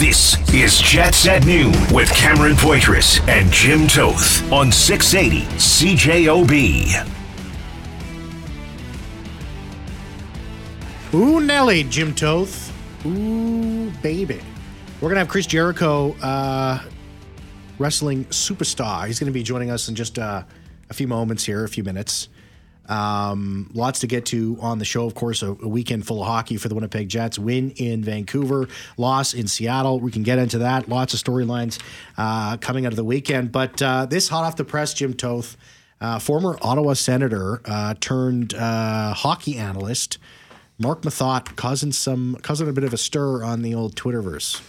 This is Jets at Noon with Cameron Poitras and Jim Toth on 680 CJOB. Ooh, Nelly, Jim Toth. Ooh, baby. We're going to have Chris Jericho, uh, wrestling superstar. He's going to be joining us in just uh, a few moments here, a few minutes. Um, lots to get to on the show, of course. A, a, weekend full of hockey for the Winnipeg Jets. Win in Vancouver, loss in Seattle. We can get into that. Lots of storylines uh, coming out of the weekend. But uh, this hot off the press, Jim Toth, uh, former Ottawa senator uh, turned uh, hockey analyst, Marc Methot, causing some causing a bit of a stir on the old Twitterverse.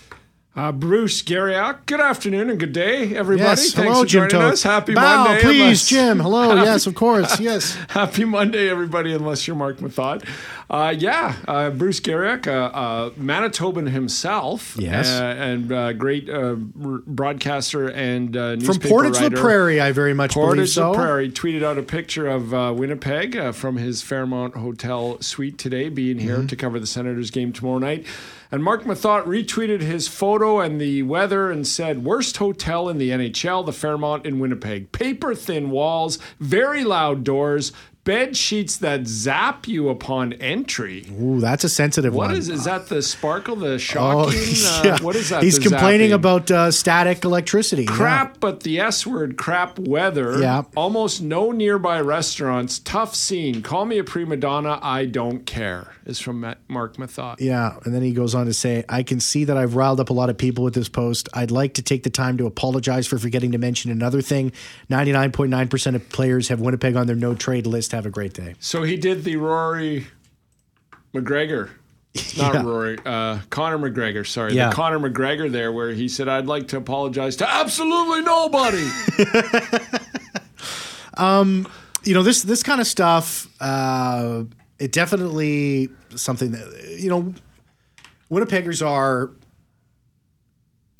Uh, Bruce Garriock, good afternoon and good day, everybody. Yes, Thanks hello, for Jim joining Toth. us. Happy Bow, Monday. please, unless- Jim. Hello. Happy- yes, of course. Yes. Happy Monday, everybody, unless you're Marc Methot. Uh, yeah, uh, Bruce Garriock, uh, uh, Manitoban himself. Yes. Uh, and uh, great uh, r- broadcaster and uh, From Portage la. Prairie, I very much believe so. Portage la Prairie tweeted out a picture of uh, Winnipeg uh, from his Fairmont Hotel suite today, being here Mm-hmm. to cover the Senators game tomorrow night. And Marc Methot retweeted his photo and the weather and said, Worst hotel in the NHL, the Fairmont in Winnipeg. Paper thin walls, very loud doors, bed sheets that zap you upon entry. Ooh, that's a sensitive What one. is is that the sparkle, the Oh, shocking? uh. What is that? He's complaining zapping? about uh, static electricity. yeah. crap, but the S word, crap weather. Yeah. Almost no nearby restaurants. Tough scene. Call me a prima donna. I don't care. Is from Marc Methot. Yeah, and then he goes on to say, "I can see that I've riled up a lot of people with this post. I'd like to take the time to apologize for forgetting to mention another thing. Ninety-nine point nine percent of players have Winnipeg on their no trade list. Have a great day." So he did the Rory McGregor. Not Yeah. Rory, uh, Conor McGregor. Sorry, Yeah. the Conor McGregor there, where he said, "I'd like to apologize to absolutely nobody." you know this this kind of stuff uh it definitely something that you know winnipeggers are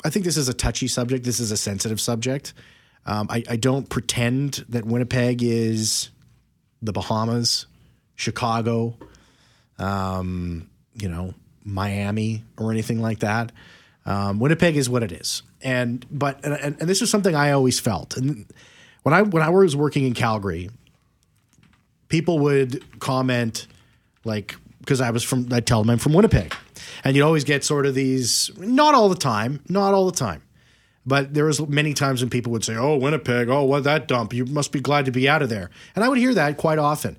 i think this is a touchy subject this is a sensitive subject um, I, I don't pretend that winnipeg is the bahamas chicago um, you know miami or anything like that um, winnipeg is what it is and but and, and, this is something i always felt and when i when i was working in calgary people would comment like because I was from I'd tell them I'm from Winnipeg. And you'd always get sort of these not all the time, not all the time. But there was many times when people would say, "Oh, Winnipeg, oh, what that dump? You must be glad to be out of there." And I would hear that quite often.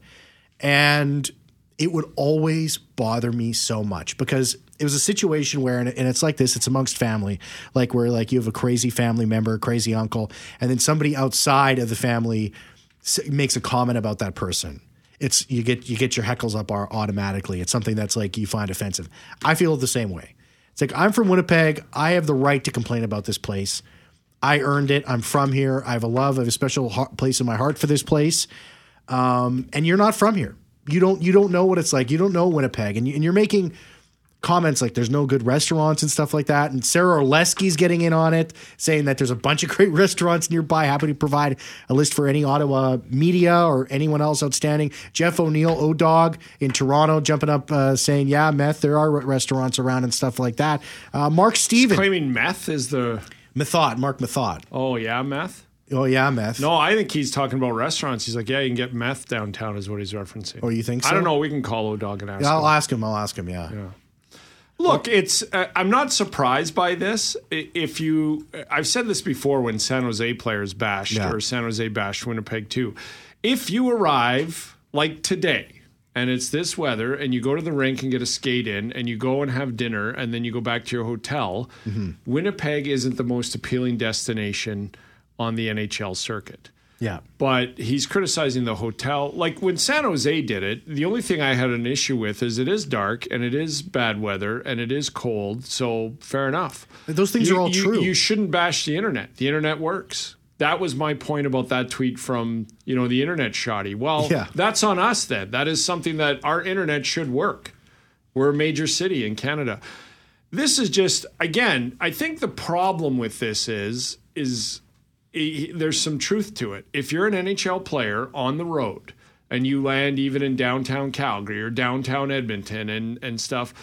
And it would always bother me so much because it was a situation where and it's like this it's amongst family like where like you have a crazy family member a crazy uncle and then somebody outside of the family makes a comment about that person it's you get you get your heckles up automatically it's something that's like you find offensive i feel the same way it's like i'm from winnipeg. I have the right to complain about this place. I earned it. I'm from here. I have a love. I have a special place in my heart for this place. Um, and you're not from here. You don't you don't know what it's like. You don't know winnipeg. And, you, and you're making comments like there's no good restaurants and stuff like that. And Sarah Orlesky's getting in on it, saying that there's a bunch of great restaurants nearby. Happy to provide a list for any Ottawa media or anyone else outstanding. Jeff O'Neill, O Dog in Toronto, jumping up uh, saying, yeah, meth, there are restaurants around and stuff like that. Uh, Mark Steven, Claiming meth is the Method, Mark Method. oh yeah meth. Oh, yeah, meth. No, I think he's talking about restaurants. He's like, yeah, you can get meth downtown, is what he's referencing. Oh, you think so? I don't know. We can call O Dog and ask. Him I'll him. ask him. I'll ask him, yeah. Look, it's. Uh, I'm not surprised by this. If you, I've said this before when San Jose players bashed Yeah. or San Jose bashed Winnipeg too. If you arrive like today and it's this weather and you go to the rink and get a skate in and you go and have dinner and then you go back to your hotel, Mm-hmm. Winnipeg isn't the most appealing destination on the NHL circuit Yeah. but he's criticizing the hotel. Like when San Jose did it, the only thing I had an issue with is it is dark and it is bad weather and it is cold. So fair enough. Those things You- are all you- true. You shouldn't bash the internet. The internet works. That was my point about that tweet from you know the internet shoddy. Well, Yeah. that's on us then. That is something that our internet should work. We're a major city in Canada. This is just again. I think the problem with this is is there's some truth to it. If you're an NHL player on the road and you land even in downtown Calgary or downtown Edmonton and and stuff,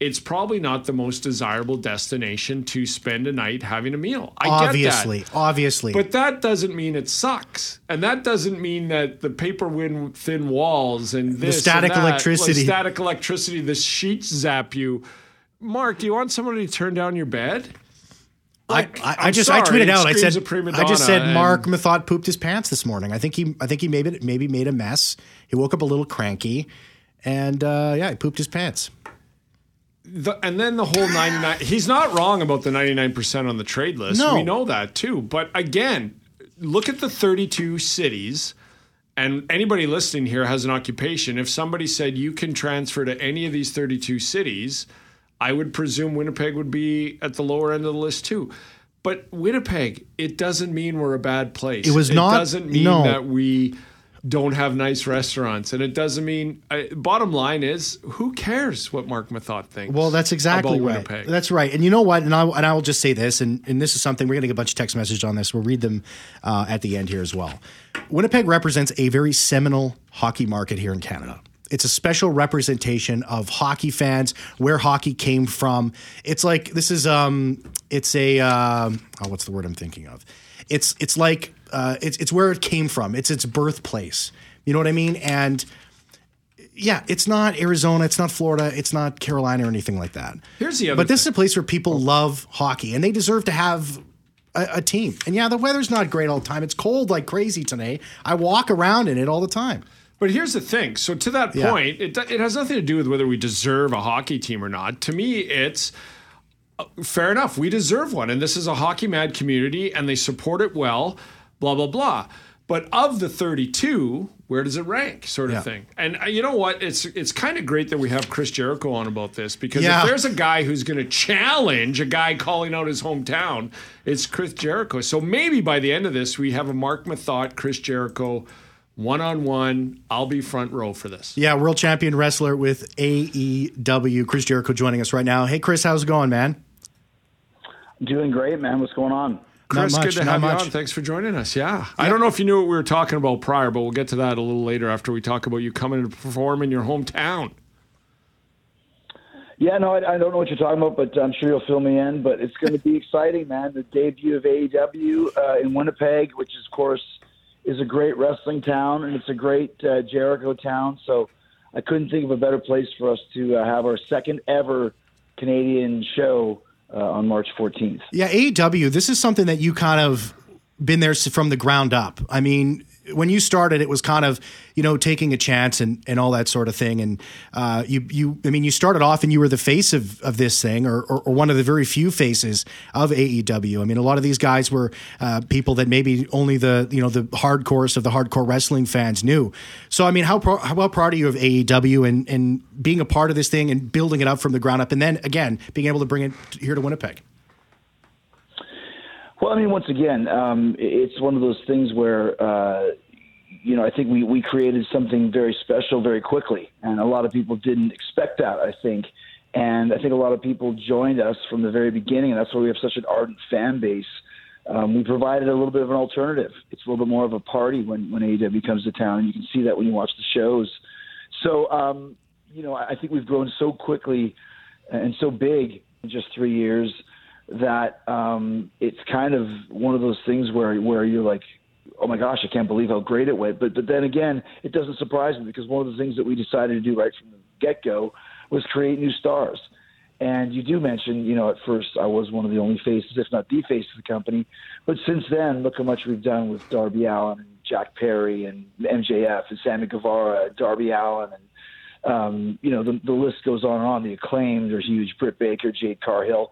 it's probably not the most desirable destination to spend a night having a meal. I obviously, get that. obviously. But that doesn't mean it sucks. And that doesn't mean that the paper thin walls and this static and that, electricity. like static electricity, the sheets zap you. Marc, do you want somebody to turn down your bed? I, I, I just sorry, I tweeted out. I said I just said Marc Methot pooped his pants this morning. I think he I think he maybe maybe made a mess. He woke up a little cranky, and uh, yeah, he pooped his pants. The, and then the whole 99 he's not wrong about the 99% on the trade list no. we know that too but again look at the 32 cities and anybody listening here has an occupation if somebody said you can transfer to any of these 32 cities i would presume winnipeg would be at the lower end of the list too but winnipeg it doesn't mean we're a bad place it was not it doesn't mean no. that we don't have nice restaurants. And it doesn't mean, uh, bottom line is, who cares what Marc Methot thinks? Well, that's exactly right. Winnipeg. That's right. And you know what? And I, and I will just say this, and, and this is something we're going to get a bunch of text messages on this. We'll read them uh, at the end here as well. Winnipeg represents a very seminal hockey market here in Canada. It's a special representation of hockey fans, where hockey came from. It's like this is um, it's a uh, oh, what's the word I'm thinking of? It's it's like uh, it's it's where it came from. It's its birthplace. You know what I mean? And yeah, it's not Arizona, it's not Florida, it's not Carolina or anything like that. Here's the other. But this thing. is a place where people love hockey and they deserve to have a, a, team. And yeah, the weather's not great all the time. It's cold like crazy today. I walk around in it all the time. But here's the thing. So to that point, yeah. it it has nothing to do with whether we deserve a hockey team or not. To me, it's uh, fair enough. We deserve one, and this is a hockey mad community, and they support it well blah blah blah. But of the 32, where does it rank, sort of yeah. thing? And uh, you know what? It's it's kind of great that we have Chris Jericho on about this because yeah. if there's a guy who's going to challenge a guy calling out his hometown, it's Chris Jericho. So maybe by the end of this, we have a Marc Methot, Chris Jericho, one on one. I'll be front row for this. Yeah, world champion wrestler with AEW, Chris Jericho, joining us right now. Hey, Chris, how's it going, man? Doing great, man. What's going on? Chris, much, good to have much. you on. Thanks for joining us. Yeah. I don't know if you knew what we were talking about prior, but we'll get to that a little later after we talk about you coming to perform in your hometown. Yeah, no, I, I don't know what you're talking about, but I'm sure you'll fill me in. But it's going to be exciting, man. The debut of AEW uh, in Winnipeg, which is, of course is a great wrestling town, and it's a great uh, Jericho town. So I couldn't think of a better place for us to uh, have our second ever Canadian show uh, on March 14th. Yeah, AEW, this is something that you kind of been there from the ground up. I mean, when you started, it was kind of you know taking a chance and, and all that sort of thing. And uh, you you I mean you started off and you were the face of, of this thing or, or, or one of the very few faces of AEW. I mean a lot of these guys were uh, people that maybe only the you know the hardcore of the hardcore wrestling fans knew. So I mean how pro- how well proud are you of AEW and and being a part of this thing and building it up from the ground up and then again being able to bring it here to Winnipeg. Well, I mean, once again, um, it's one of those things where, uh, you know, I think we, we created something very special very quickly, and a lot of people didn't expect that, I think. And I think a lot of people joined us from the very beginning, and that's why we have such an ardent fan base. Um, we provided a little bit of an alternative. It's a little bit more of a party when, when AEW comes to town, and you can see that when you watch the shows. So, um, you know, I think we've grown so quickly and so big in just three years that um, it's kind of one of those things where where you're like, oh my gosh, I can't believe how great it went. But but then again, it doesn't surprise me because one of the things that we decided to do right from the get go was create new stars. And you do mention, you know, at first I was one of the only faces, if not the face of the company. But since then, look how much we've done with Darby Allin and Jack Perry and MJF and Sammy Guevara, Darby Allin and um, you know the the list goes on and on. The acclaimed, there's huge. Britt Baker, Jade Cargill.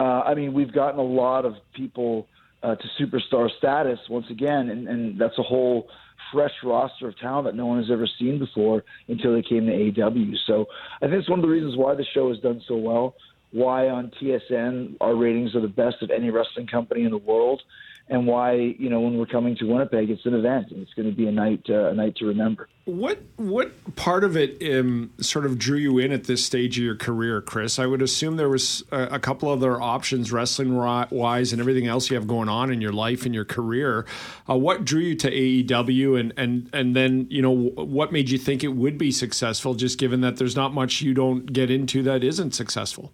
Uh, I mean, we've gotten a lot of people uh, to superstar status once again, and, and that's a whole fresh roster of talent that no one has ever seen before until they came to AEW. So I think it's one of the reasons why the show has done so well. Why on TSN our ratings are the best of any wrestling company in the world, and why you know when we're coming to Winnipeg, it's an event and it's going to be a night uh, a night to remember. What what part of it um, sort of drew you in at this stage of your career, Chris? I would assume there was a, a couple other options, wrestling wise, and everything else you have going on in your life and your career. Uh, what drew you to AEW, and and and then you know what made you think it would be successful? Just given that there's not much you don't get into that isn't successful.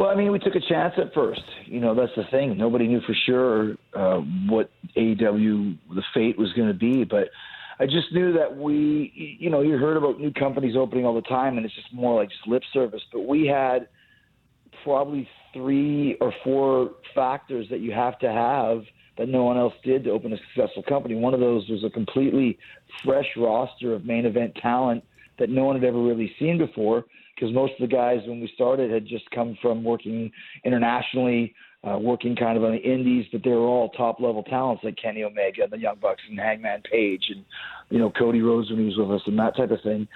Well, I mean, we took a chance at first. You know, that's the thing. Nobody knew for sure uh, what AEW, the fate was going to be. But I just knew that we, you know, you heard about new companies opening all the time, and it's just more like just lip service. But we had probably three or four factors that you have to have that no one else did to open a successful company. One of those was a completely fresh roster of main event talent that no one had ever really seen before because most of the guys when we started had just come from working internationally, uh, working kind of on the indies, but they were all top level talents like Kenny Omega and the Young Bucks and Hangman Page and you know Cody Rhodes when he was with us and that type of thing.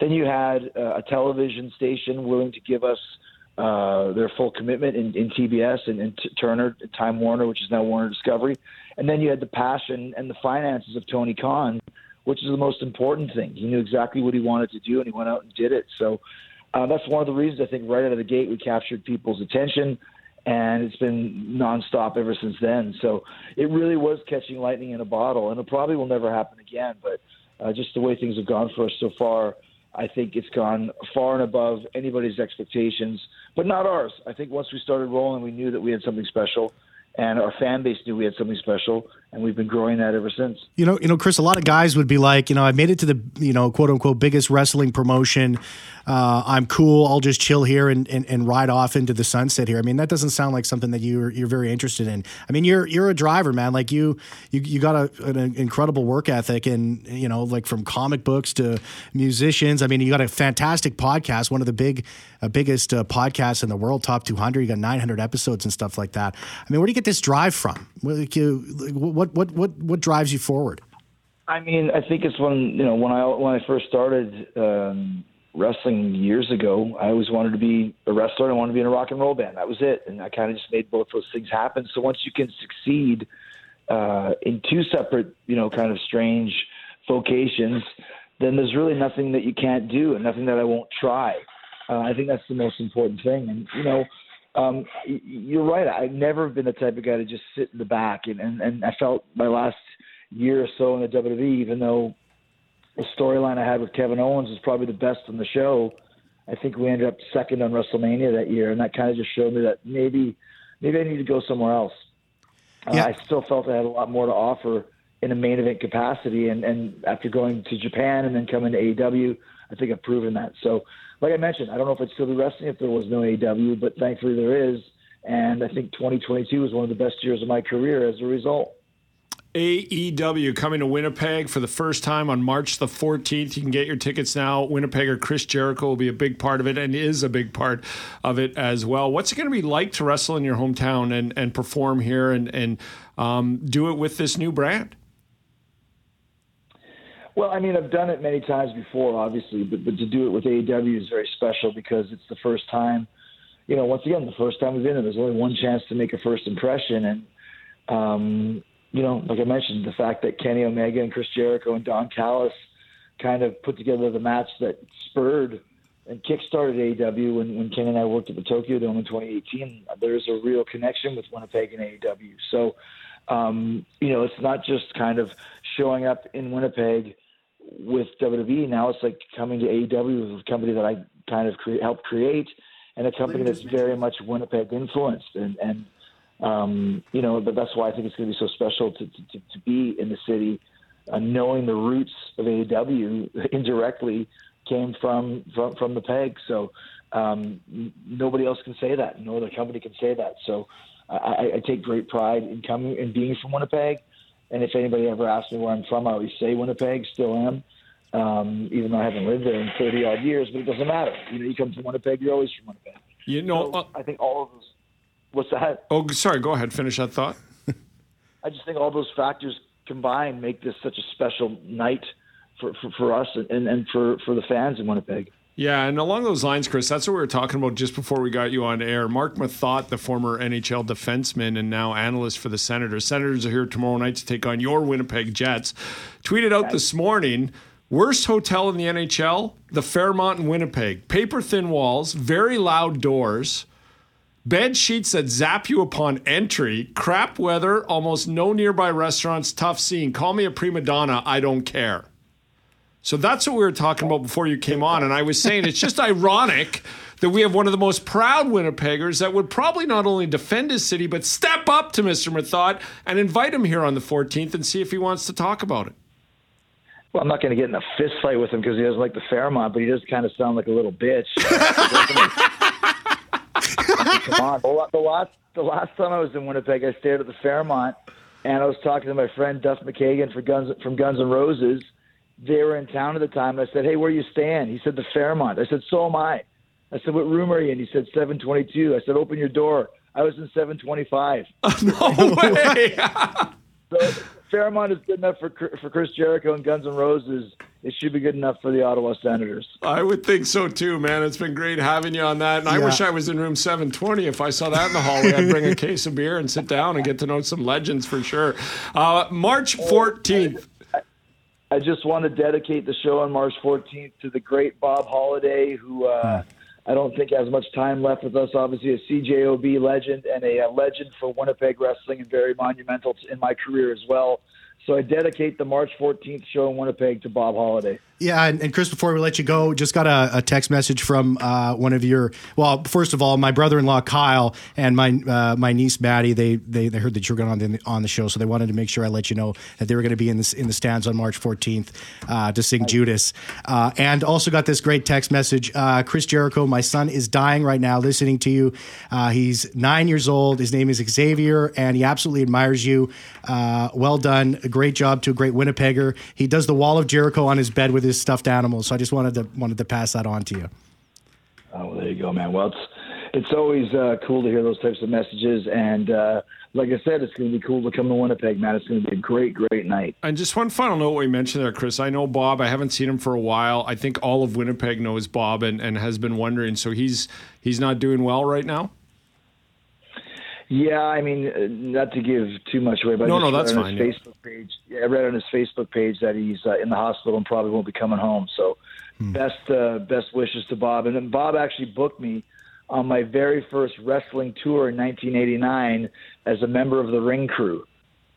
Then you had uh, a television station willing to give us uh, their full commitment in, in TBS and, and T- Turner, Time Warner, which is now Warner Discovery. And then you had the passion and the finances of Tony Khan, which is the most important thing. He knew exactly what he wanted to do, and he went out and did it. So uh, that's one of the reasons I think right out of the gate we captured people's attention, and it's been nonstop ever since then. So it really was catching lightning in a bottle, and it probably will never happen again. But uh, just the way things have gone for us so far, I think it's gone far and above anybody's expectations, but not ours. I think once we started rolling, we knew that we had something special and our fan base knew we had something special and we've been growing that ever since. You know you know chris a lot of guys would be like you know i made it to the you know quote unquote biggest wrestling promotion. Uh, i'm cool. I'll just chill here and, and, and ride off into the sunset here. I mean that doesn't sound like something that you're you're very interested in. I mean you're you're a driver man. Like you you, you got a, an incredible work ethic and you know like from comic books to musicians. I mean you got a fantastic podcast one of the big uh, biggest uh, podcasts in the world top 200 you got 900 episodes and stuff like that. I mean where do you get this drive from? What what what what what drives you forward? I mean, I think it's when you know when I when I first started um, wrestling years ago. I always wanted to be a wrestler. and I wanted to be in a rock and roll band. That was it, and I kind of just made both those things happen. So once you can succeed uh, in two separate, you know, kind of strange vocations, then there's really nothing that you can't do, and nothing that I won't try. Uh, I think that's the most important thing. And you know, um, you're right. I've never been the type of guy to just sit in the back, and and, and I felt my last year or so in the WWE, even though the storyline I had with Kevin Owens was probably the best on the show. I think we ended up second on WrestleMania that year, and that kind of just showed me that maybe maybe I need to go somewhere else. Uh. I still felt I had a lot more to offer in a main event capacity, and and after going to Japan and then coming to AEW, I think I've proven that. So like I mentioned, I don't know if I'd still be wrestling if there was no AEW, but thankfully there is. And I think 2022 was one of the best years of my career as a result. AEW coming to Winnipeg for the first time on March the 14th. You can get your tickets now. Winnipegger Chris Jericho will be a big part of it and is a big part of it as well. What's it going to be like to wrestle in your hometown and, and perform here and, and um, do it with this new brand? Well, I mean, I've done it many times before, obviously, but, but to do it with AEW is very special because it's the first time. You know, once again, the first time we've been there, there's only one chance to make a first impression, and um, you know, like I mentioned, the fact that Kenny Omega and Chris Jericho and Don Callis kind of put together the match that spurred and kickstarted AEW when, when Ken and I worked at the Tokyo Dome in 2018. There's a real connection with Winnipeg and AEW. So, um, you know, it's not just kind of showing up in Winnipeg with WWE now it's like coming to AEW, a company that I kind of cre- helped create, and a company that's very much Winnipeg influenced, and and um, you know, but that's why I think it's going to be so special to to, to be in the city, uh, knowing the roots of AEW indirectly came from from from the peg. So um, nobody else can say that. No other company can say that. So I, I take great pride in coming and being from Winnipeg and if anybody ever asks me where I'm from, I always say Winnipeg, still am. Um, even though I haven't lived there in 30 odd years, but it doesn't matter. You know, you come from Winnipeg, you're always from Winnipeg. You know, so uh, I think all of those. What's that? Oh, sorry. Go ahead. Finish that thought. I just think all those factors combined make this such a special night for, for, for us and, and for, for the fans in Winnipeg. Yeah, and along those lines, Chris, that's what we were talking about just before we got you on air. Marc Methot, the former NHL defenseman and now analyst for the Senators. Senators are here tomorrow night to take on your Winnipeg Jets. Tweeted out this morning worst hotel in the NHL, the Fairmont in Winnipeg. Paper thin walls, very loud doors, bed sheets that zap you upon entry, crap weather, almost no nearby restaurants, tough scene. Call me a prima donna, I don't care. So that's what we were talking about before you came on. And I was saying it's just ironic that we have one of the most proud Winnipeggers that would probably not only defend his city, but step up to Mr. Methot and invite him here on the 14th and see if he wants to talk about it. Well, I'm not going to get in a fist fight with him because he doesn't like the Fairmont, but he does kind of sound like a little bitch. Come on. The last, the last time I was in Winnipeg, I stayed at the Fairmont, and I was talking to my friend Duff McKagan for Guns, from Guns N' Roses – they were in town at the time. I said, "Hey, where are you staying?" He said, "The Fairmont." I said, "So am I." I said, "What room are you in?" He said, "722." I said, "Open your door." I was in 725. no way. so Fairmont is good enough for for Chris Jericho and Guns N' Roses. It should be good enough for the Ottawa Senators. I would think so too, man. It's been great having you on that. And yeah. I wish I was in room 720. If I saw that in the hallway, I'd bring a case of beer and sit down and get to know some legends for sure. Uh, March 14th. I just want to dedicate the show on March 14th to the great Bob Holliday, who uh, hmm. I don't think has much time left with us. Obviously, a CJOB legend and a, a legend for Winnipeg wrestling and very monumental in my career as well. So I dedicate the March 14th show in Winnipeg to Bob Holliday. Yeah, and, and, Chris, before we let you go, just got a, a text message from uh, one of your. Well, first of all, my brother-in-law Kyle and my uh, my niece Maddie. They, they they heard that you were going on the on the show, so they wanted to make sure I let you know that they were going to be in the in the stands on March 14th uh, to sing Judas. Uh, and also got this great text message. Uh, Chris Jericho, my son is dying right now, listening to you. Uh, he's nine years old. His name is Xavier, and he absolutely admires you. well done, a great job to a great Winnipegger. He does the wall of Jericho on his bed with his stuffed animals. So I just wanted to wanted to pass that on to you. Oh, well, there you go, man. Well, it's it's always uh, cool to hear those types of messages, and uh, like I said, it's going to be cool to come to Winnipeg, man. It's going to be a great, great night. And just one final note we mentioned there, Chris. I know Bob. I haven't seen him for a while. I think all of Winnipeg knows Bob and, and has been wondering. So he's he's not doing well right now. Yeah, I mean, uh, not to give too much away, but no, no, that's fine. Facebook page, yeah, I read on his Facebook page that he's uh, in the hospital and probably won't be coming home. So, hmm. best uh, best wishes to Bob. And then Bob actually booked me on my very first wrestling tour in 1989 as a member of the ring crew.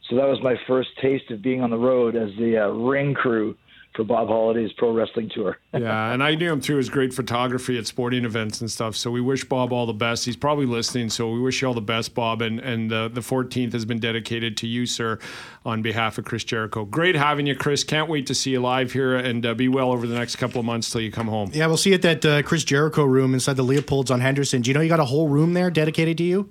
So that was my first taste of being on the road as the uh, ring crew for Bob Holliday's pro wrestling tour. yeah, and I knew him through his great photography at sporting events and stuff. So we wish Bob all the best. He's probably listening, so we wish you all the best, Bob. And and uh, the 14th has been dedicated to you, sir, on behalf of Chris Jericho. Great having you, Chris. Can't wait to see you live here, and uh, be well over the next couple of months till you come home. Yeah, we'll see you at that uh, Chris Jericho room inside the Leopolds on Henderson. Do you know you got a whole room there dedicated to you?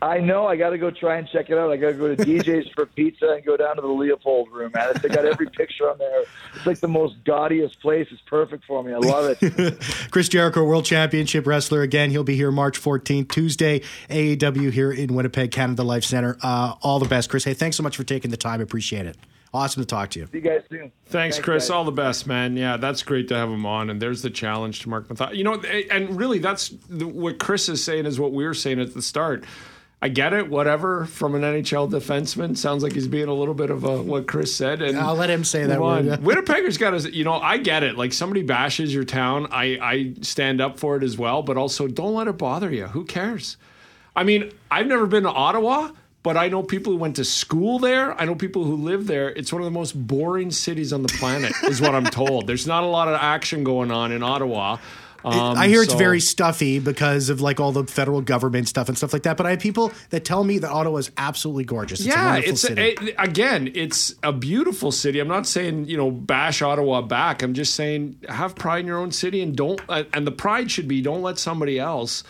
I know. I got to go try and check it out. I got to go to DJ's for pizza and go down to the Leopold room, man. They got every picture on there. It's like the most gaudiest place. It's perfect for me. I love it. Chris Jericho, World Championship wrestler. Again, he'll be here March 14th, Tuesday, AEW here in Winnipeg, Canada Life Center. Uh, all the best, Chris. Hey, thanks so much for taking the time. Appreciate it. Awesome to talk to you. See you guys soon. Thanks, Thanks Chris. Guys. All the best, man. Yeah, that's great to have him on. And there's the challenge to Marc Methot. You know, and really, that's the, what Chris is saying is what we were saying at the start I get it, whatever, from an NHL defenseman. Sounds like he's being a little bit of a, what Chris said. And I'll let him say that word. Winnipegger's got to, you know, I get it. Like somebody bashes your town, I, I stand up for it as well, but also don't let it bother you. Who cares? I mean, I've never been to Ottawa, but I know people who went to school there. I know people who live there. It's one of the most boring cities on the planet, is what I'm told. There's not a lot of action going on in Ottawa. Um, I hear it's very stuffy because of like all the federal government stuff and stuff like that. But I have people that tell me that Ottawa is absolutely gorgeous. It's yeah, a it's a, it, again, it's a beautiful city. I'm not saying you know bash Ottawa back. I'm just saying have pride in your own city and don't. Uh, and the pride should be don't let somebody else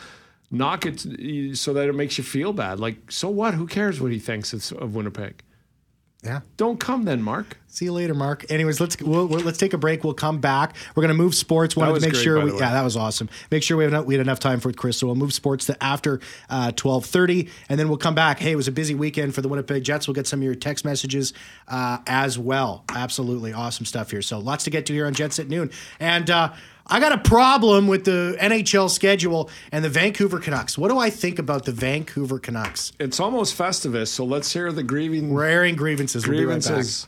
knock it so that it makes you feel bad. Like so what? Who cares what he thinks of Winnipeg? Yeah. Don't come then, Marc. See you later, Marc. Anyways, let's we'll, we'll, let's take a break. We'll come back. We're gonna move sports. Wanted to make great, sure we yeah that was awesome. Make sure we have enough, we had enough time for Chris. So we'll move sports to after uh, twelve thirty, and then we'll come back. Hey, it was a busy weekend for the Winnipeg Jets. We'll get some of your text messages uh, as well. Absolutely awesome stuff here. So lots to get to here on Jets at noon, and. Uh, I got a problem with the NHL schedule and the Vancouver Canucks. What do I think about the Vancouver Canucks? It's almost Festivus, so let's hear the grieving We're airing grievances. We'll be right back. grievances.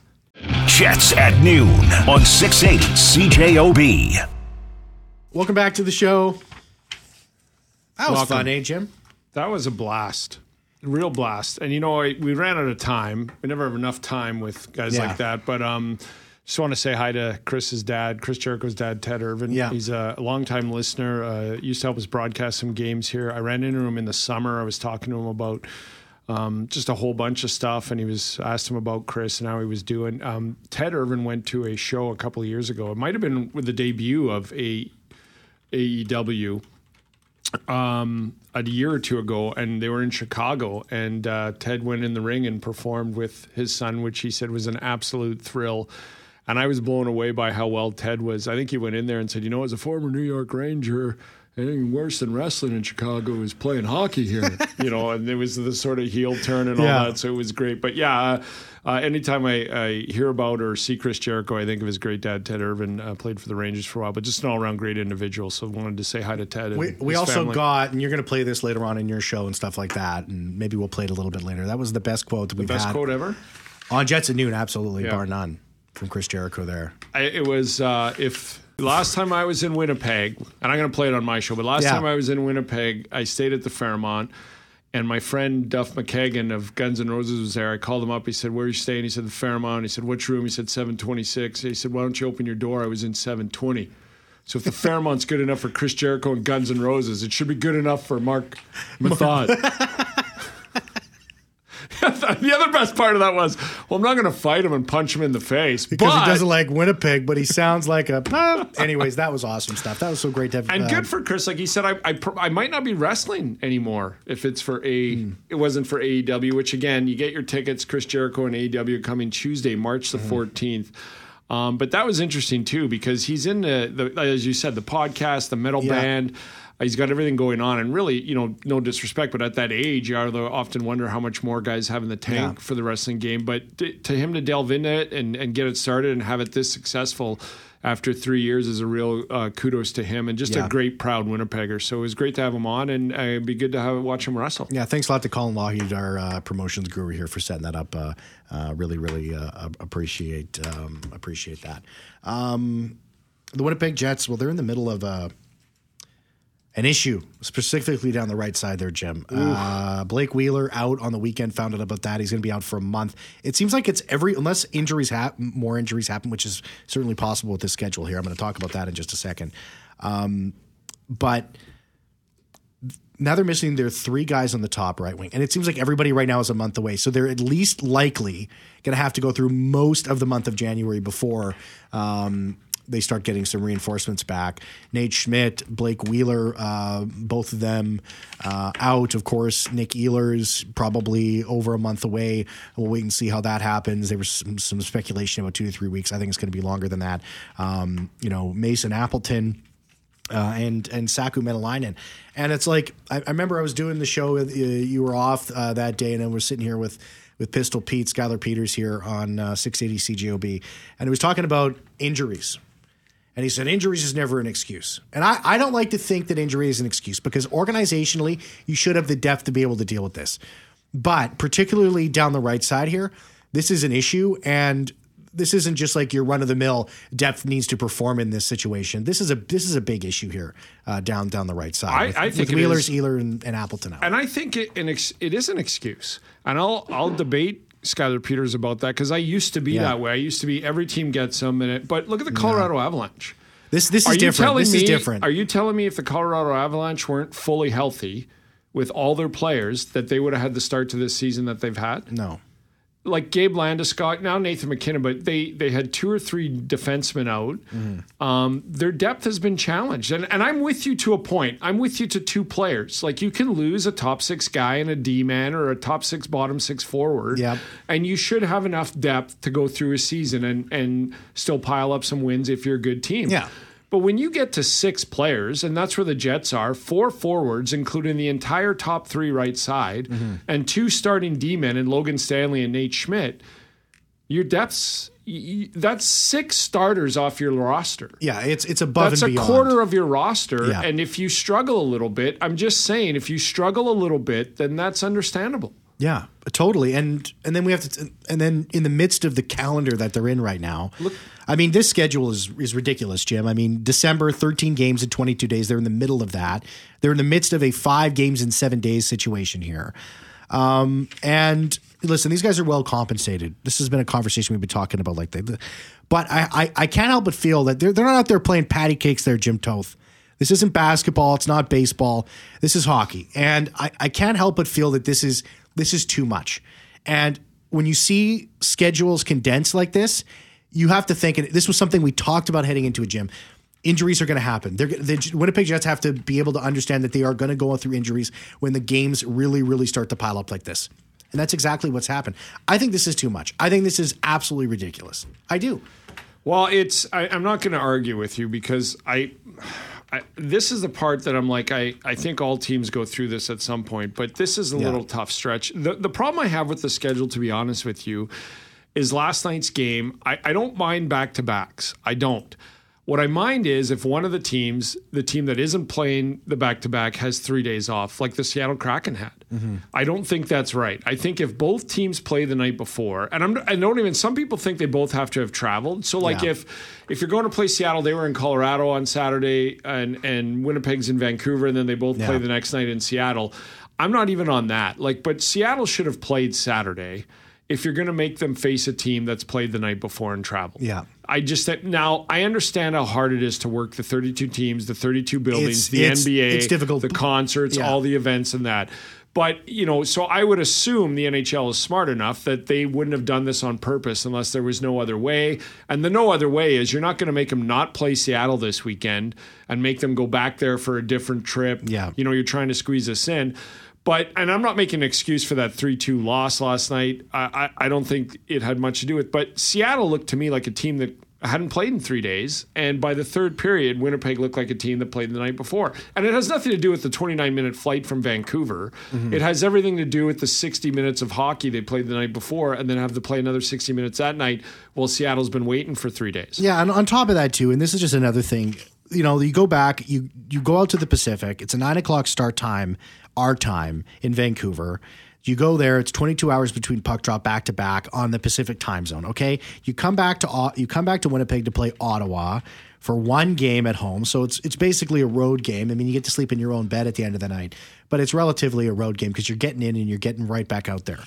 Jets at noon on 680 CJOB. Welcome back to the show. That was Welcome. fun, eh, Jim? That was a blast. Real blast. And you know, we ran out of time. We never have enough time with guys Yeah. like that. But um, just want to say hi to Chris's dad, Chris Jericho's dad, Ted Irvine. Yeah. He's a longtime listener. Uh, used to help us broadcast some games here. I ran into him in the summer. I was talking to him about um, just a whole bunch of stuff, and he was asked him about Chris and how he was doing. Um, Ted Irvine went to a show a couple of years ago. It might have been with the debut of a AEW um, a year or two ago, and they were in Chicago. And uh, Ted went in the ring and performed with his son, which he said was an absolute thrill. And I was blown away by how well Ted was. I think he went in there and said, "You know, as a former New York Ranger." Anything worse than wrestling in Chicago is playing hockey here, you know, and it was the sort of heel turn and all Yeah. that. So it was great. But yeah, uh, uh, anytime I, I hear about or see Chris Jericho, I think of his great dad, Ted Irvine, uh, played for the Rangers for a while, but just an all around great individual. So wanted to say hi to Ted. We, we also family. got, and you're going to play this later on in your show and stuff like that, and maybe we'll play it a little bit later. That was the best quote that we've best had best quote ever. on Jets at noon, absolutely, Yeah. bar none, from Chris Jericho there. I, it was uh, if last time I was in Winnipeg, and I'm going to play it on my show, but last Yeah. time I was in Winnipeg, I stayed at the Fairmont. And my friend Duff McKagan of Guns N' Roses was there. I called him up. He said, "Where are you staying?" He said, "The Fairmont." He said, "Which room?" He said, "726." He said, "Why don't you open your door?" I was in 720. So if the Fairmont's good enough for Chris Jericho and Guns N' Roses, it should be good enough for Marc Methot. the other best part of that was, well, I'm not going to fight him and punch him in the face, Because but he doesn't like Winnipeg, but he sounds like a. Ah. Anyways, that was awesome stuff. That was so great to have. And uh, good for Chris. Like he said, I, I, I might not be wrestling anymore if it's for a. It wasn't for AEW, which again, you get your tickets. Chris Jericho and AEW coming Tuesday, March the 14th. Um, but that was interesting too because he's in the, the as you said, the podcast, the metal Yeah. band. He's got everything going on, and really, you know, no disrespect, but at that age, you often wonder how much more guys have in the tank Yeah. for the wrestling game. But to, to him to delve into it and, and get it started and have it this successful after three years is a real uh, kudos to him and just Yeah. a great, proud Winnipegger. So it was great to have him on, and uh, it'd be good to have watch him wrestle. Yeah, thanks a lot to Colin Lougheed, our uh, promotions guru here, for setting that up. Uh, uh, really, really uh, appreciate um, appreciate that. Um, the Winnipeg Jets, well, they're in the middle of a an issue, specifically down the right side there, Jim. Uh, Blake Wheeler out on the weekend. Found out about that. He's going to be out for a month. It seems like it's every unless injuries happen, more injuries happen, which is certainly possible with this schedule here. I'm going to talk about that in just a second. Um, but now they're missing their three guys on the top right wing. And it seems like everybody right now is a month away. So they're at least likely going to have to go through most of the month of January before um, they start getting some reinforcements back. Nate Schmidt, Blake Wheeler, uh, both of them uh, out. Of course, Nik Ehlers probably over a month away. We'll wait and see how that happens. There was some, some speculation about two to three weeks. I think it's going to be longer than that. Um, you know, Mason Appleton uh, and and Saku Mäenalanen. And it's like I, I remember I was doing the show. Uh, you were off uh, that day, and I was sitting here with with Pistol Pete, Skylar Peters here on uh, 680 CJOB, and he was talking about injuries. And he said injuries is never an excuse. And I, I don't like to think that injury is an excuse because organizationally, you should have the depth to be able to deal with this. But particularly down the right side here, this is an issue. And this isn't just like your run of the mill depth needs to perform in this situation. This is a this is a big issue here uh, down down the right side. I- with, I think with Wheeler's. Ealer, and, and Appleton out. And I think it an ex- it is an excuse, and I'll I'll debate Skylar Peters about that because I used to be Yeah. that way. I used to be every team gets them, and it, but look at the Colorado Avalanche. this this is different. This me? is different. Are you telling me if the Colorado Avalanche weren't fully healthy with all their players, that they would have had the start to this season that they've had? no. Like Gabe Landeskog, now Nathan MacKinnon, but they they had two or three defensemen out. Um, their depth has been challenged, and and I'm with you to a point. I'm with you to two players. Like you can lose a top six guy and a D man or a top six bottom six forward, Yep. and you should have enough depth to go through a season and and still pile up some wins if you're a good team. Yeah. But when you get to six players, and that's where the Jets are, four forwards, including the entire top three right side, Mm-hmm. and two starting D men in Logan Stanley and Nate Schmidt, your depth's that's six starters off your roster. Yeah, it's it's above That's a beyond. quarter of your roster. Yeah. And if you struggle a little bit, I'm just saying, if you struggle a little bit, then that's understandable. Yeah, totally. And and then we have to and then in the midst of the calendar that they're in right now. Look, I mean, this schedule is is ridiculous, Jim. I mean, December 13 games in 22 days. They're in the middle of that. They're in the midst of a 5 games in 7 days situation here. Um, and listen, these guys are well compensated. This has been a conversation we've been talking about like that. But I, I I can't help but feel that they're they're not out there playing patty cakes there, Jim Toth. This isn't basketball. It's not baseball. This is hockey. And I, I can't help but feel that this is this is too much. And when you see schedules condensed like this, you have to think, and this was something we talked about heading into a gym. Injuries are going to happen. They're, the Winnipeg Jets have to be able to understand that they are going to go through injuries when the games really, really start to pile up like this. And that's exactly what's happened. I think this is too much. I think this is absolutely ridiculous. I do. Well, it's I, I'm not going to argue with you because I, I this is the part that I'm like I I think all teams go through this at some point, but this is a Yeah. little tough stretch. The the problem I have with the schedule, to be honest with you, is last night's game. I, I don't mind back to backs. I don't. What I mind is if one of the teams, the team that isn't playing the back to back, has three days off, like the Seattle Kraken had. Mm-hmm. I don't think that's right. I think if both teams play the night before, and I'm, I don't even. Some people think they both have to have traveled. So like Yeah. if if you're going to play Seattle, they were in Colorado on Saturday, and and Winnipeg's in Vancouver, and then they both play the next night in Seattle. I'm not even on that. Like, but Seattle should have played Saturday if you're going to make them face a team that's played the night before and traveled. Yeah. I just now I understand how hard it is to work the 32 teams, the 32 buildings, It's- the it's- NBA, it's difficult. the concerts, Yeah. all the events and that. But, you know, so I would assume the NHL is smart enough that they wouldn't have done this on purpose unless there was no other way. And the no other way is you're not going to make them not play Seattle this weekend and make them go back there for a different trip. Yeah. You know, you're trying to squeeze us in. But and I'm not making an excuse for that three two loss last night. I, I I don't think it had much to do with. But Seattle looked to me like a team that hadn't played in three days, and by the third period, Winnipeg looked like a team that played the night before. And it has nothing to do with the 29 minute flight from Vancouver. Mm-hmm. It has everything to do with the 60 minutes of hockey they played the night before, and then have to play another 60 minutes that night. While Seattle's been waiting for three days. Yeah, and on top of that too, and this is just another thing. You know, you go back, you you go out to the Pacific. It's a nine o'clock start time, our time in Vancouver. You go there. It's 22 hours between puck drop back to back on the Pacific time zone. Okay, you come back to you come back to Winnipeg to play Ottawa for one game at home. So it's it's basically a road game. I mean, you get to sleep in your own bed at the end of the night, but it's relatively a road game because you're getting in and you're getting right back out there.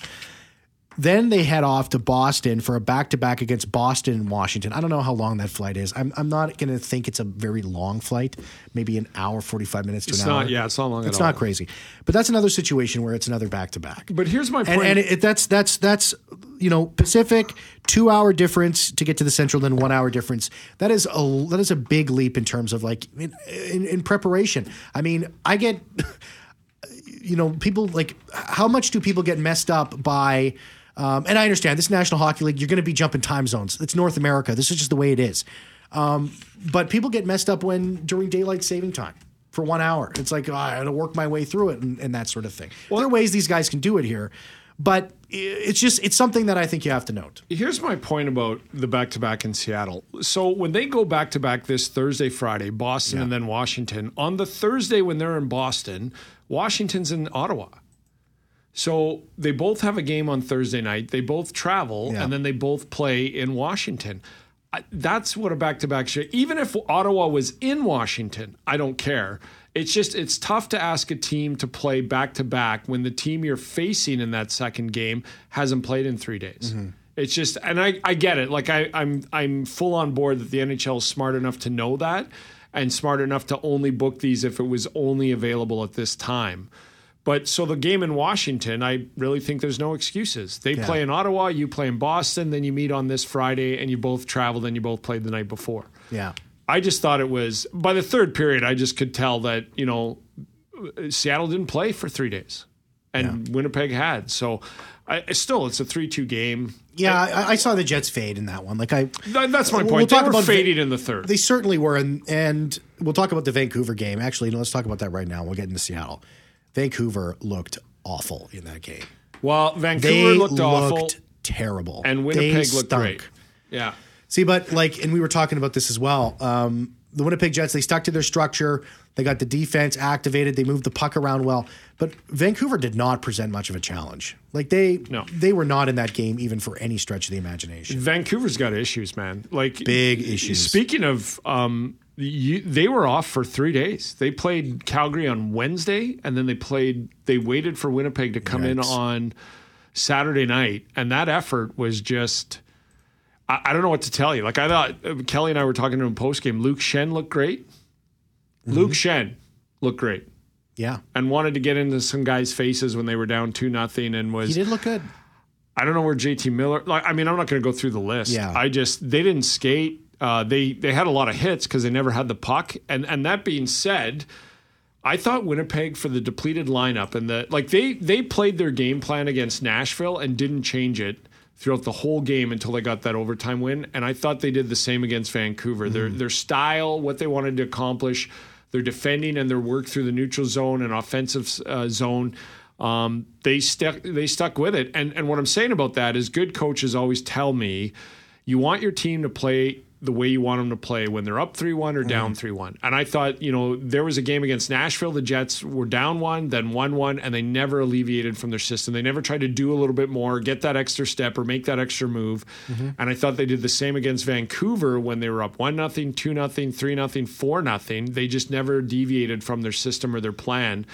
Then they head off to Boston for a back to back against Boston and Washington. I don't know how long that flight is. I'm, I'm not going to think it's a very long flight, maybe an hour, 45 minutes to It's an hour. yeah, it's not long at It's all. not crazy. But that's another situation where it's another back to back. But here's my And, point. and it, that's that's that's you know Pacific two hour difference to get to the Central, then one hour difference. That is a that is a big leap in terms of like in, in, in preparation. I mean, I get you know, people like how much do people get messed up by? Um, and I understand this National Hockey League, you're going to be jumping time zones. It's North America. This is just the way it is. Um, but people get messed up when during daylight saving time for one hour. It's like oh, I got to work my way through it and, and that sort of thing. Well, there are ways these guys can do it here, but it's just it's something that I think you have to note. Here's my point about the back to back in Seattle. So when they go back to back this Thursday, Friday, Boston and then Washington, on the Thursday when they're in Boston, Washington's in Ottawa. So they both have a game on Thursday night. They both travel Yeah. and then they both play in Washington. I, that's what a back to back should. Even if Ottawa was in Washington, I don't care. It's just it's tough to ask a team to play back to back when the team you're facing in that second game hasn't played in three days. Mm-hmm. It's just, and I, I get it. Like I, I'm I'm full on board that the NHL is smart enough to know that, and smart enough to only book these if it was only available at this time. But so the game in Washington, I really think there's no excuses. They play in Ottawa, you play in Boston, then you meet on this Friday, and you both traveled and you both played the night before. Yeah. I just thought it was by the third period. I just could tell that you know Seattle didn't play for three days, and Winnipeg had. So, I still it's a three-two game. Yeah, I, I saw the Jets fade in that one. Like I, that's my We'll point. talk they were about faded in the third. They certainly were, and and we'll talk about the Vancouver game. Actually, no, let's talk about that right now. We'll get into Seattle. Vancouver looked awful in that game. well, They Vancouver looked, looked awful, terrible, and They Winnipeg looked stunk. great. Yeah. See, but like, and we were talking about this as well. Um, the Winnipeg Jets, they stuck to their structure. They got the defense activated. They moved the puck around well. But Vancouver did not present much of a challenge. Like they, No. they were not in that game even for any stretch of the imagination. Vancouver's got issues, man. Like Big issues. Speaking of, um, you, they were off for three days. They played Calgary on Wednesday, and then they played. They waited for Winnipeg to come in on Saturday night, and that effort was just. I, I don't know what to tell you. Like I thought, uh, Kelly and I were talking to him post game. Luke Schenn looked great. Mm-hmm. Luke Schenn looked great, Yeah, and wanted to get into some guys' faces when they were down two nothing, and was he did look good. I don't know where JT Miller. Like, I mean, I'm not going to go through the list. Yeah. I just they didn't skate. Uh, they they had a lot of hits because they never had the puck. And and that being said, I thought Winnipeg for the depleted lineup and the like they they played their game plan against Nashville and didn't change it throughout the whole game until they got that overtime win. And I thought they did the same against Vancouver. Their their style, what they wanted to accomplish, their defending and their work through the neutral zone and offensive uh, zone. Um, they stuck they stuck with it. And and what I'm saying about that is good coaches always tell me you want your team to play the way you want them to play when they're up 3-1 or mm-hmm. down 3-1. And I thought, you know, there was a game against Nashville, the Jets were down 1, then 1-1 and they never alleviated from their system. They never tried to do a little bit more, get that extra step or make that extra move. Mm-hmm. And I thought they did the same against Vancouver when they were up 1 nothing, 2 nothing, 3 nothing, 4 nothing. They just never deviated from their system or their plan.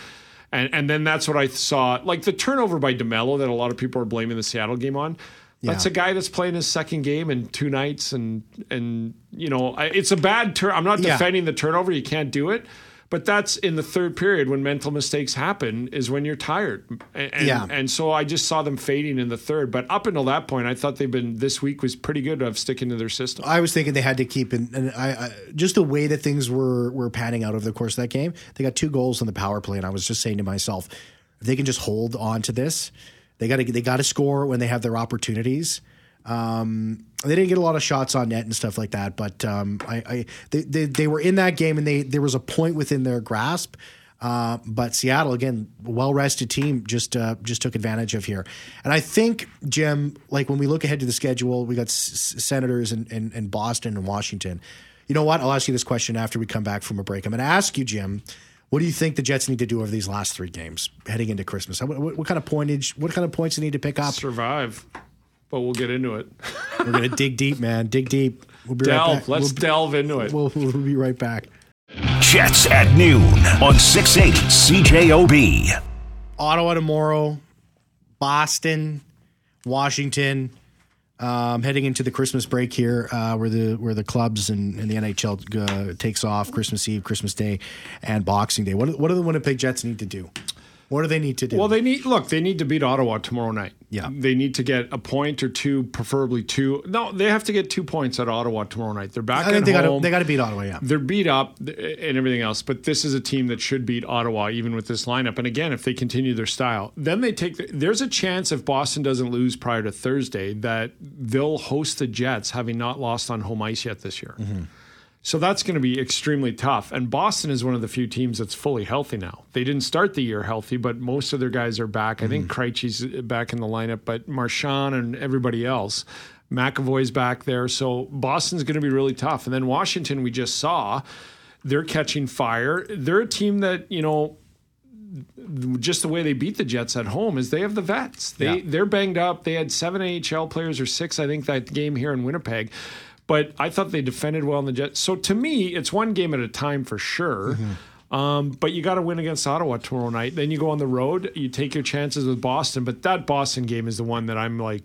And and then that's what I saw. Like the turnover by DeMelo that a lot of people are blaming the Seattle game on. That's a guy that's playing his second game in two nights, and and you know I, it's a bad turn. I'm not Yeah. defending the turnover; you can't do it. But that's in the third period when mental mistakes happen is when you're tired. And, and, Yeah. and so I just saw them fading in the third. But up until that point, I thought they've been this week was pretty good of sticking to their system. I was thinking they had to keep in, and I, I just the way that things were were panning out over the course of that game. They got two goals on the power play, and I was just saying to myself, if they can just hold on to this, they got to they got to score when they have their opportunities. Um, they didn't get a lot of shots on net and stuff like that, but um, I, I they, they they were in that game, and they there was a point within their grasp. Uh, but Seattle again, well rested team, just uh, just took advantage of here, and I think Jim, like when we look ahead to the schedule, we got S- Senators and, and, and Boston and Washington. You know what? I'll ask you this question after we come back from a break. I'm going to ask you, Jim. What do you think the Jets need to do over these last three games heading into Christmas? What, what, what kind of pointage? What kind of points do they need to pick up? Survive, but we'll get into it. We're going to dig deep, man. Dig deep. We'll be right Delve. back. Let's we'll, delve into it. we'll, we'll be right back. Jets at noon on 680 CJOB. Ottawa tomorrow, Boston, Washington. Um, heading into the Christmas break here, uh, where the where the clubs and, and the NHL uh, takes off Christmas Eve, Christmas Day, and Boxing Day. What what do the Winnipeg Jets need to do? What do they need to do? Well, they need look. They need to beat Ottawa tomorrow night. Yeah. they need to get a point or two, preferably two. No, they have to get two points at Ottawa tomorrow night. They're back I think at they got they got to beat Ottawa. Yeah, They're beat up and everything else, but this is a team that should beat Ottawa even with this lineup. And again, if they continue their style, then they take. The, there's a chance if Boston doesn't lose prior to Thursday that they'll host the Jets, having not lost on home ice yet this year. Mm-hmm. So that's going to be extremely tough. And Boston is one of the few teams that's fully healthy now. They didn't start the year healthy, but most of their guys are back. I think mm-hmm. Krejci's uh, back in the lineup, but Marchand and everybody else. McAvoy's back there. So Boston's going to be really tough. And then Washington, we just saw, they're catching fire. They're a team that, you know, just the way they beat the Jets at home is they have the vets. They Yeah. they're banged up. They had seven AHL players or six, I think, that game here in Winnipeg. But I thought they defended well in the Jets. So to me, it's one game at a time for sure. Um, but you got to win against Ottawa tomorrow night. Then you go on the road. You take your chances with Boston. But that Boston game is the one that I'm like,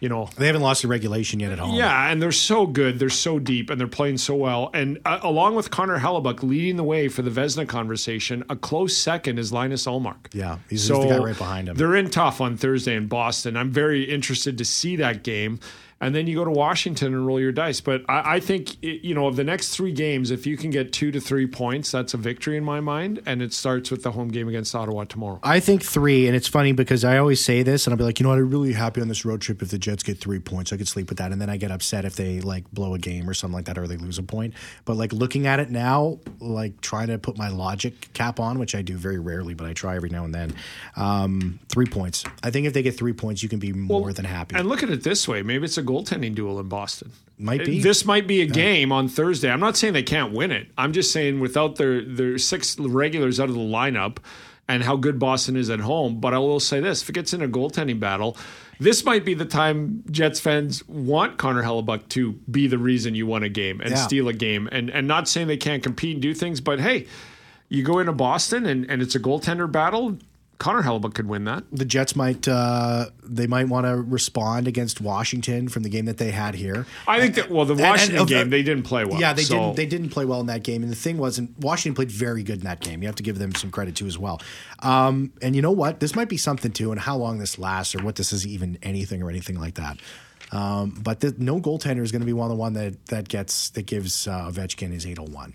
you know, they haven't lost a regulation yet at home. yeah, and they're so good. They're so deep, and they're playing so well. And uh, along with Connor Hellebuyck leading the way for the Vezina conversation, a close second is Linus Ullmark. Yeah, he's just the guy right behind him. They're in tough on Thursday in Boston. I'm very interested to see that game. And then you go to Washington and roll your dice. But I, I think, it- you know, of the next three games, if you can get two to three points, that's a victory in my mind. And it starts with the home game against Ottawa tomorrow. I think three, and it's funny because I always say this, and I'll be like, you know what, I'm really happy on this road trip if the Jets get three points. I could sleep with that, and then I get upset if they like blow a game or something like that, or they lose a point. But like looking at it now, like trying to put my logic cap on, which I do very rarely, but I try every now and then. Um, three points. I think if they get three points, you can be more than happy. And look at it this way maybe it's a goaltending duel in Boston. Might be. This might be a game on Thursday. I'm not saying they can't win it. I'm just saying without their their six regulars out of the lineup and how good Boston is at home. But I will say this: if it gets in a goaltending battle, this might be the time Jets fans want Connor Hellebuyck to be the reason you won a game and Yeah. steal a game. And and not saying they can't compete and do things, but hey, you go into Boston and, and it's a goaltender battle. Connor Hellebuyck could win that. the Jets might uh, they might want to respond against Washington from the game that they had here. I think that well, the And- and- Washington uh, game they didn't play well. Yeah, they so- didn't. They didn't play well in that game. And the thing was, and Washington played very good in that game. You have to give them some credit too as well. Um, and you know what? This might be something too, and how long this lasts, or what this is even anything or anything like that. Um, but the, no goaltender is going to be one of the one that that gets that gives uh, Ovechkin his eight hundred one.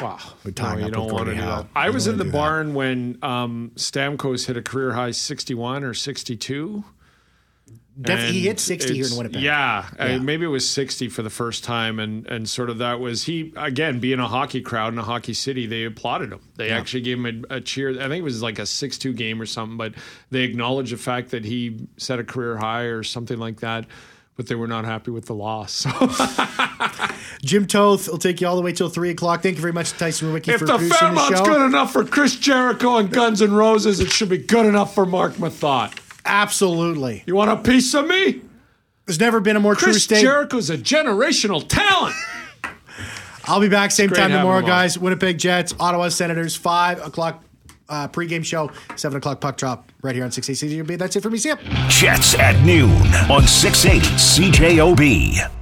Wow. We're tying you up don't want to Gordie do that. I was in the wanna that. barn when um, Stamkos hit a career high 61 or 62. Def- he hit sixty here in Winnipeg. Yeah, Yeah. maybe it was 60 for the first time. And, and sort of that was he, again, being a hockey crowd in a hockey city, they applauded him. They actually gave him a, a cheer. I think it was like a 6 2 game or something, but they acknowledged the fact that he set a career high or something like that. But they were not happy with the loss. So Jim Toth will take you all the way till three o'clock. Thank you very much, to Tyson Rewicki, if for the producing the Fairmont's show. good enough for Chris Jericho and Guns N' Roses, it should be good enough for Marc Methot. Absolutely. You want a piece of me? There's never been a more true Chris statement. Jericho's a generational talent. I'll be back same time tomorrow, guys. Winnipeg Jets, Ottawa Senators, five o'clock uh, pregame show, seven o'clock puck drop right here on six eighty CJOB. That's it for me. See ya. Jets at noon on 680 CJOB.